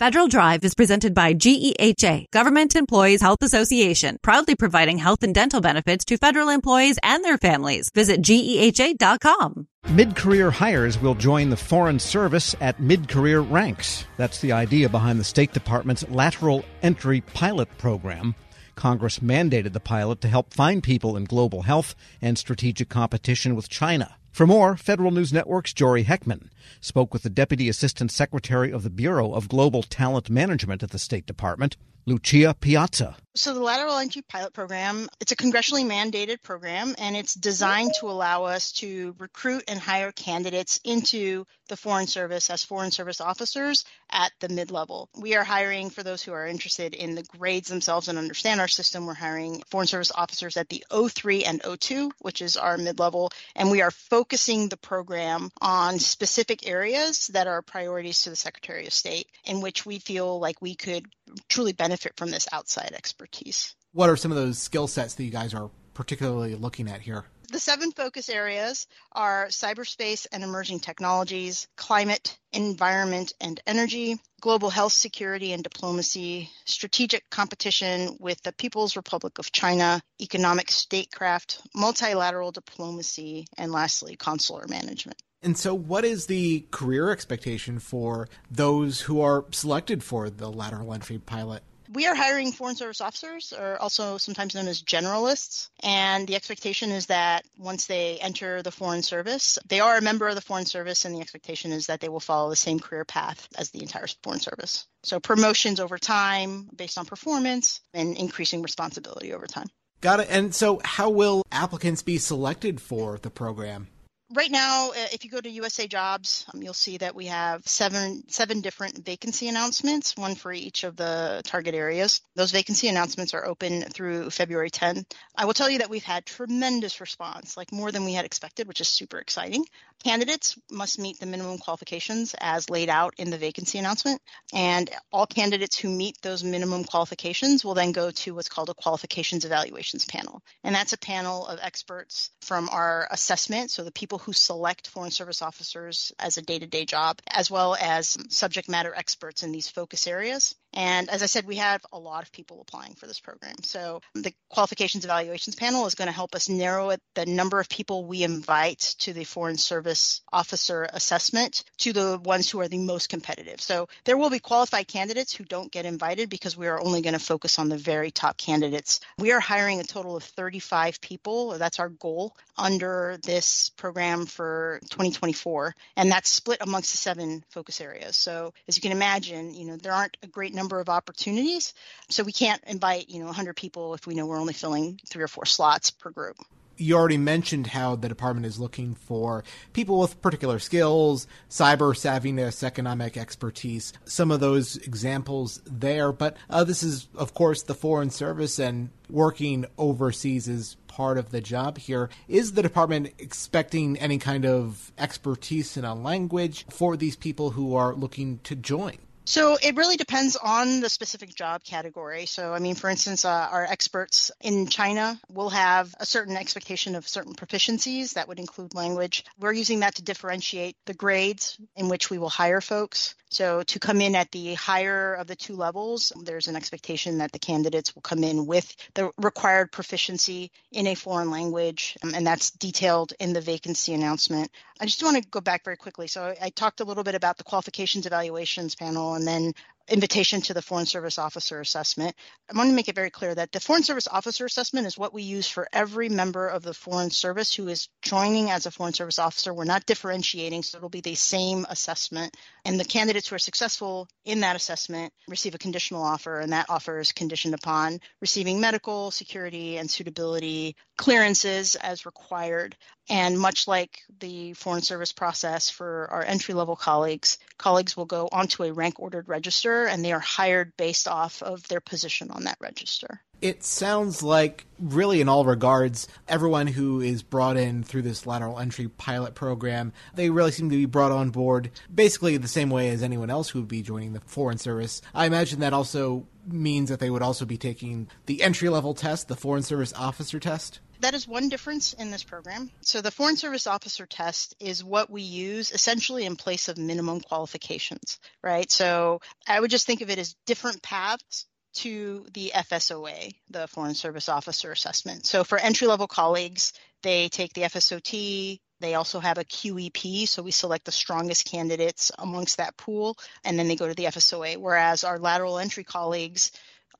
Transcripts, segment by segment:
Federal Drive is presented by GEHA, Government Employees Health Association, proudly providing health and dental benefits to federal employees and their families. Visit GEHA.com. Mid career hires will join the Foreign Service at mid career ranks. That's the idea behind the State Department's lateral entry pilot program. Congress mandated the pilot to help find people in global health and strategic competition with China. For more, Federal News Network's Jory Heckman spoke with the Deputy Assistant Secretary of the Bureau of Global Talent Management at the State Department, Lucia Piazza. So the lateral entry pilot program, it's a congressionally mandated program and it's designed to allow us to recruit and hire candidates into the Foreign Service as Foreign Service officers at the mid-level. We are hiring for those who are interested in the grades themselves and understand our system. We're hiring Foreign Service officers at the O3 and O2, which is our mid-level, and we are focusing the program on specific areas that are priorities to the Secretary of State in which we feel like we could truly benefit from this outside expertise. What are some of those skill sets that you guys are particularly looking at here? The seven focus areas are cyberspace and emerging technologies, climate, environment and energy, global health security and diplomacy, strategic competition with the People's Republic of China, economic statecraft, multilateral diplomacy, and lastly, consular management. And so, what is the career expectation for those who are selected for the lateral entry pilot? We are hiring Foreign Service officers, or also sometimes known as generalists. And the expectation is that once they enter the Foreign Service, they are a member of the Foreign Service, and the expectation is that they will follow the same career path as the entire Foreign Service. So promotions over time based on performance and increasing responsibility over time. Got it. And so, how will applicants be selected for the program? Right now, uh, if you go to USA Jobs, um, you'll see that we have seven seven different vacancy announcements, one for each of the target areas. Those vacancy announcements are open through February 10. I will tell you that we've had tremendous response, like more than we had expected, which is super exciting. Candidates must meet the minimum qualifications as laid out in the vacancy announcement, and all candidates who meet those minimum qualifications will then go to what's called a qualifications evaluations panel. And that's a panel of experts from our assessment, so the people who select Foreign Service officers as a day to day job, as well as subject matter experts in these focus areas. And as I said, we have a lot of people applying for this program. So the qualifications evaluations panel is going to help us narrow it, the number of people we invite to the Foreign Service officer assessment to the ones who are the most competitive. So there will be qualified candidates who don't get invited because we are only going to focus on the very top candidates. We are hiring a total of 35 people. That's our goal under this program for 2024. And that's split amongst the seven focus areas. So as you can imagine, you know, there aren't a great number number of opportunities. So we can't invite, you know, 100 people if we know we're only filling three or four slots per group you already mentioned how the department is looking for people with particular skills, cyber savviness, economic expertise, some of those examples there. But uh, this is, of course, the Foreign Service and working overseas is part of the job here. Is the department expecting any kind of expertise in a language for these people who are looking to join? So it really depends on the specific job category. So, I mean, for instance, uh, our experts in China will have a certain expectation of certain proficiencies that would include language. We're using that to differentiate the grades in which we will hire folks. So to come in at the higher of the two levels, there's an expectation that the candidates will come in with the required proficiency in a foreign language, um, and that's detailed in the vacancy announcement. I just want to go back very quickly. So I talked a little bit about the qualifications evaluations panel and then invitation to the Foreign Service Officer Assessment. I want to make it very clear that the Foreign Service Officer Assessment is what we use for every member of the Foreign Service who is joining as a Foreign Service Officer. We're not differentiating, so it'll be the same assessment. And the candidates who are successful in that assessment receive a conditional offer, and that offer is conditioned upon receiving medical, security, and suitability clearances as required. And much like the Foreign Service process for our entry level colleagues, colleagues will go onto a rank ordered register and they are hired based off of their position on that register. It sounds like, really, in all regards, everyone who is brought in through this lateral entry pilot program, they really seem to be brought on board basically the same way as anyone else who would be joining the Foreign Service. I imagine that also means that they would also be taking the entry level test, the Foreign Service officer test. That is one difference in this program. So the Foreign Service Officer test is what we use essentially in place of minimum qualifications, right? So I would just think of it as different paths to the FSOA, the Foreign Service Officer Assessment. So for entry level colleagues, they take the FSOT, they also have a QEP, so we select the strongest candidates amongst that pool, and then they go to the FSOA. Whereas our lateral entry colleagues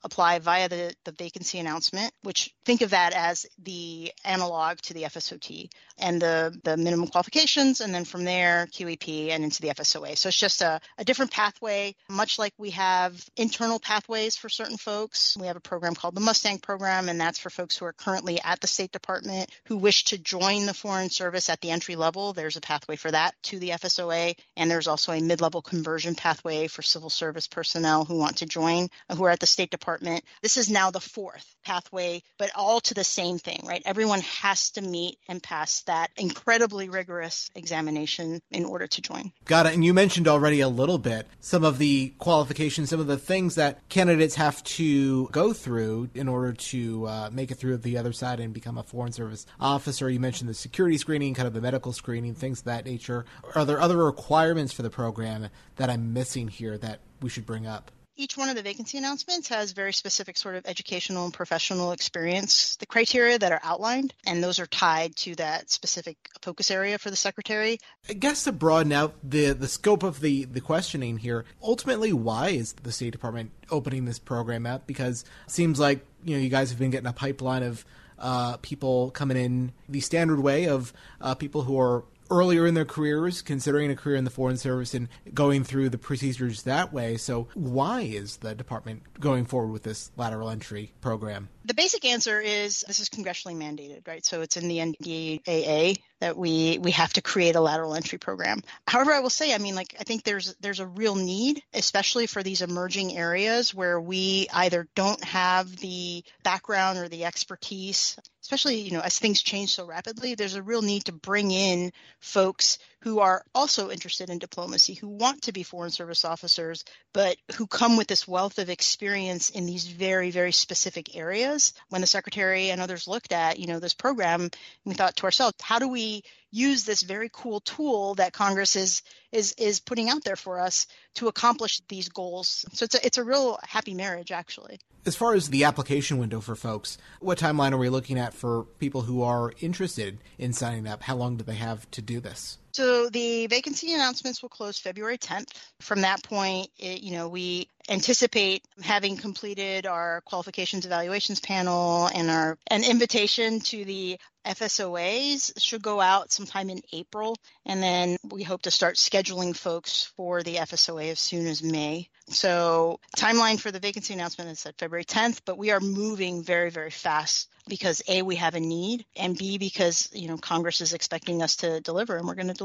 apply via the, the vacancy announcement, which think of that as the analog to the FSOT and the, the minimum qualifications, and then from there, QEP and into the FSOA. So it's just a, a different pathway, much like we have internal pathways for certain folks. We have a program called the Mustang program, and that's for folks who are currently at the State Department who wish to join the Foreign Service at the entry level. There's a pathway for that to the FSOA, and there's also a mid level conversion pathway for civil service personnel who want to join, who are at the State Department. This is now the fourth pathway, but all to the same thing, right? Everyone has to meet and pass that incredibly rigorous examination in order to join. Got it. And you mentioned already a little bit some of the qualifications, some of the things that candidates have to go through in order to uh, make it through the other side and become a Foreign Service officer. You mentioned the security screening, kind of the medical screening, things of that nature. Are there other requirements for the program that I'm missing here that we should bring up? Each one of the vacancy announcements has very specific sort of educational and professional experience, the criteria that are outlined, and those are tied to that specific focus area for the secretary. I guess to broaden out the, the scope of the, the questioning here, ultimately, why is the State Department opening this program up? Because it seems like, you know, you guys have been getting a pipeline of uh, people coming in the standard way of uh, people who are earlier in their careers, considering a career in the Foreign Service and going through the procedures that way. So, why is the department going forward with this lateral entry program? The basic answer is this is congressionally mandated, right? So it's in the NDAA that we we have to create a lateral entry program. However, I will say, I mean, like I think there's there's a real need, especially for these emerging areas where we either don't have the background or the expertise especially you know as things change so rapidly there's a real need to bring in folks who are also interested in diplomacy, who want to be foreign service officers, but who come with this wealth of experience in these very, very specific areas. When the secretary and others looked at, you know, this program, we thought to ourselves, how do we use this very cool tool that Congress is is is putting out there for us to accomplish these goals? So it's a it's a real happy marriage actually. As far as the application window for folks, what timeline are we looking at for people who are interested in signing up? How long do they have to do this? So the vacancy announcements will close February 10th. From that point, it, you know, we anticipate having completed our qualifications evaluations panel and our an invitation to the FSOAs should go out sometime in April, and then we hope to start scheduling folks for the FSOA as soon as May. So timeline for the vacancy announcement is at February 10th, but we are moving very, very fast because A, we have a need, and B, because, you know, Congress is expecting us to deliver and we're going to deliver.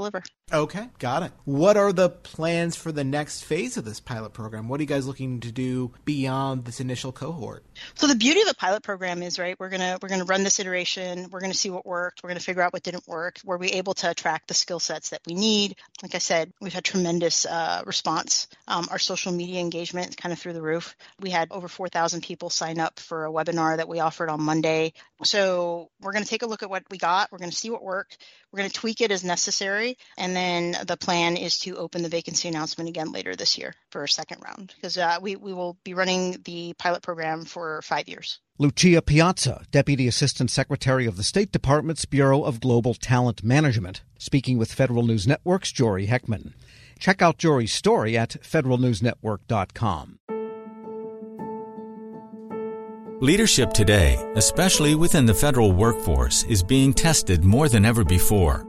Okay, got it. What are the plans for the next phase of this pilot program? What are you guys looking to do beyond this initial cohort? So the beauty of the pilot program is, right, we're going to we're going to run this iteration, we're going to see what worked, we're going to figure out what didn't work, were we able to attract the skill sets that we need? Like I said, we've had tremendous uh, response. Um, our social media engagement is kind of through the roof. We had over 4,000 people sign up for a webinar that we offered on Monday. So we're going to take a look at what we got. We're going to see what worked. We're going to tweak it as necessary. And then the plan is to open the vacancy announcement again later this year for a second round because uh, we, we will be running the pilot program for five years. Lucia Piazza, Deputy Assistant Secretary of the State Department's Bureau of Global Talent Management, speaking with Federal News Network's Jory Heckman. Check out Jory's story at federalnewsnetwork.com. Leadership today, especially within the federal workforce, is being tested more than ever before.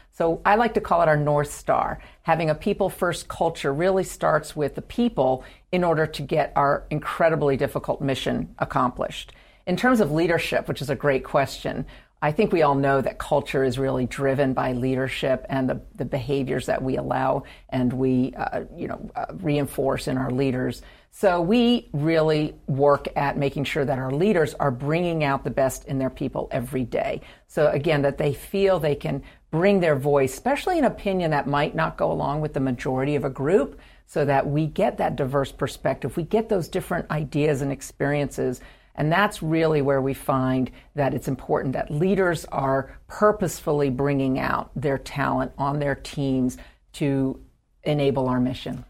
So I like to call it our North Star. Having a people first culture really starts with the people in order to get our incredibly difficult mission accomplished. In terms of leadership, which is a great question, I think we all know that culture is really driven by leadership and the, the behaviors that we allow and we, uh, you know, uh, reinforce in our leaders. So we really work at making sure that our leaders are bringing out the best in their people every day. So again, that they feel they can bring their voice, especially an opinion that might not go along with the majority of a group, so that we get that diverse perspective. We get those different ideas and experiences and that's really where we find that it's important that leaders are purposefully bringing out their talent on their teams to enable our mission.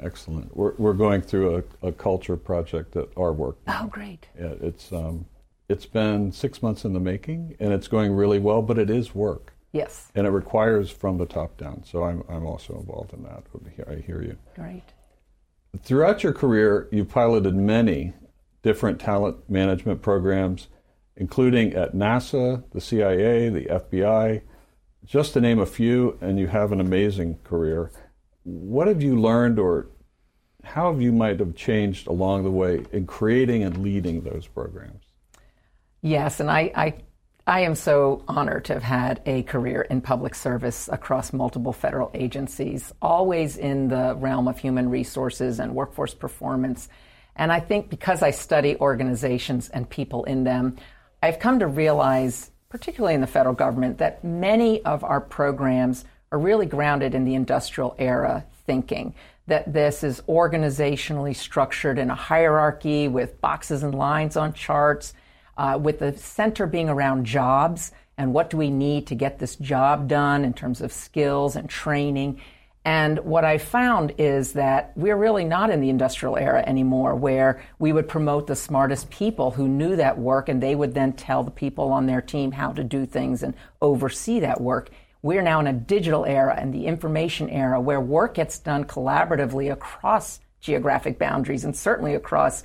Excellent. We're, we're going through a, a, culture project at our work. Oh, great. Yeah, it's, um, it's been six months in the making, and it's going really well, but it is work. Yes. And it requires from the top down. So I'm, I'm also involved in that. I hear you. Great. Throughout your career, you've piloted many different talent management programs, including at NASA, the CIA, the FBI, just to name a few, and you have an amazing career. What have you learned, or how have you might have changed along the way in creating and leading those programs? Yes, and I, I, I am so honored to have had a career in public service across multiple federal agencies, always in the realm of human resources and workforce performance and I think because I study organizations and people in them, I've come to realize, particularly in the federal government, that many of our programs are really grounded in the industrial era thinking. That this is organizationally structured in a hierarchy with boxes and lines on charts, uh, with the center being around jobs and what do we need to get this job done in terms of skills and training. And what I found is that we're really not in the industrial era anymore where we would promote the smartest people who knew that work and they would then tell the people on their team how to do things and oversee that work. We're now in a digital era and the information era where work gets done collaboratively across geographic boundaries and certainly across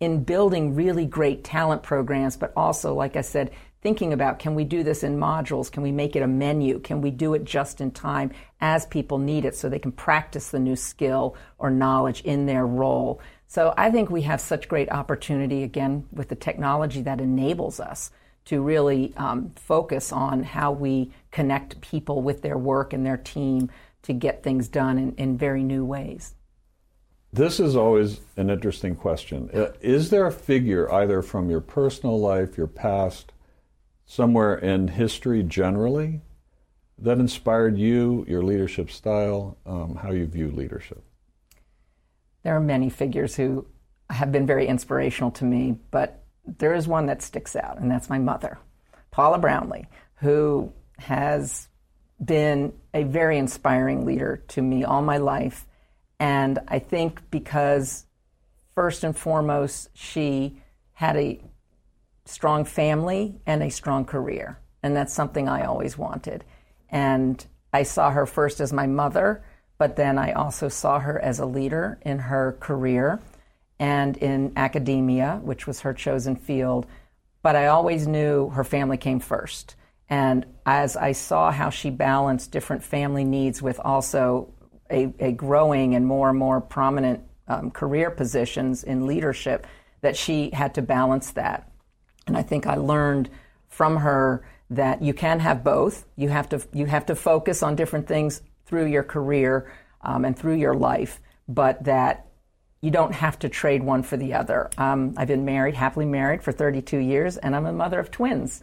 in building really great talent programs, but also, like I said, thinking about can we do this in modules? Can we make it a menu? Can we do it just in time as people need it so they can practice the new skill or knowledge in their role? So I think we have such great opportunity again with the technology that enables us to really um, focus on how we connect people with their work and their team to get things done in, in very new ways. This is always an interesting question. Uh, is there a figure, either from your personal life, your past, somewhere in history generally, that inspired you, your leadership style, um, how you view leadership? There are many figures who have been very inspirational to me, but there is one that sticks out, and that's my mother, Paula Brownlee, who has been a very inspiring leader to me all my life. And I think because, first and foremost, she had a strong family and a strong career. And that's something I always wanted. And I saw her first as my mother, but then I also saw her as a leader in her career and in academia, which was her chosen field. But I always knew her family came first. And as I saw how she balanced different family needs with also a, a growing and more and more prominent um, career positions in leadership, that she had to balance that. And I think I learned from her that you can have both. You have to you have to focus on different things through your career um, and through your life, but that you don't have to trade one for the other. Um, I've been married, happily married for 32 years, and I'm a mother of twins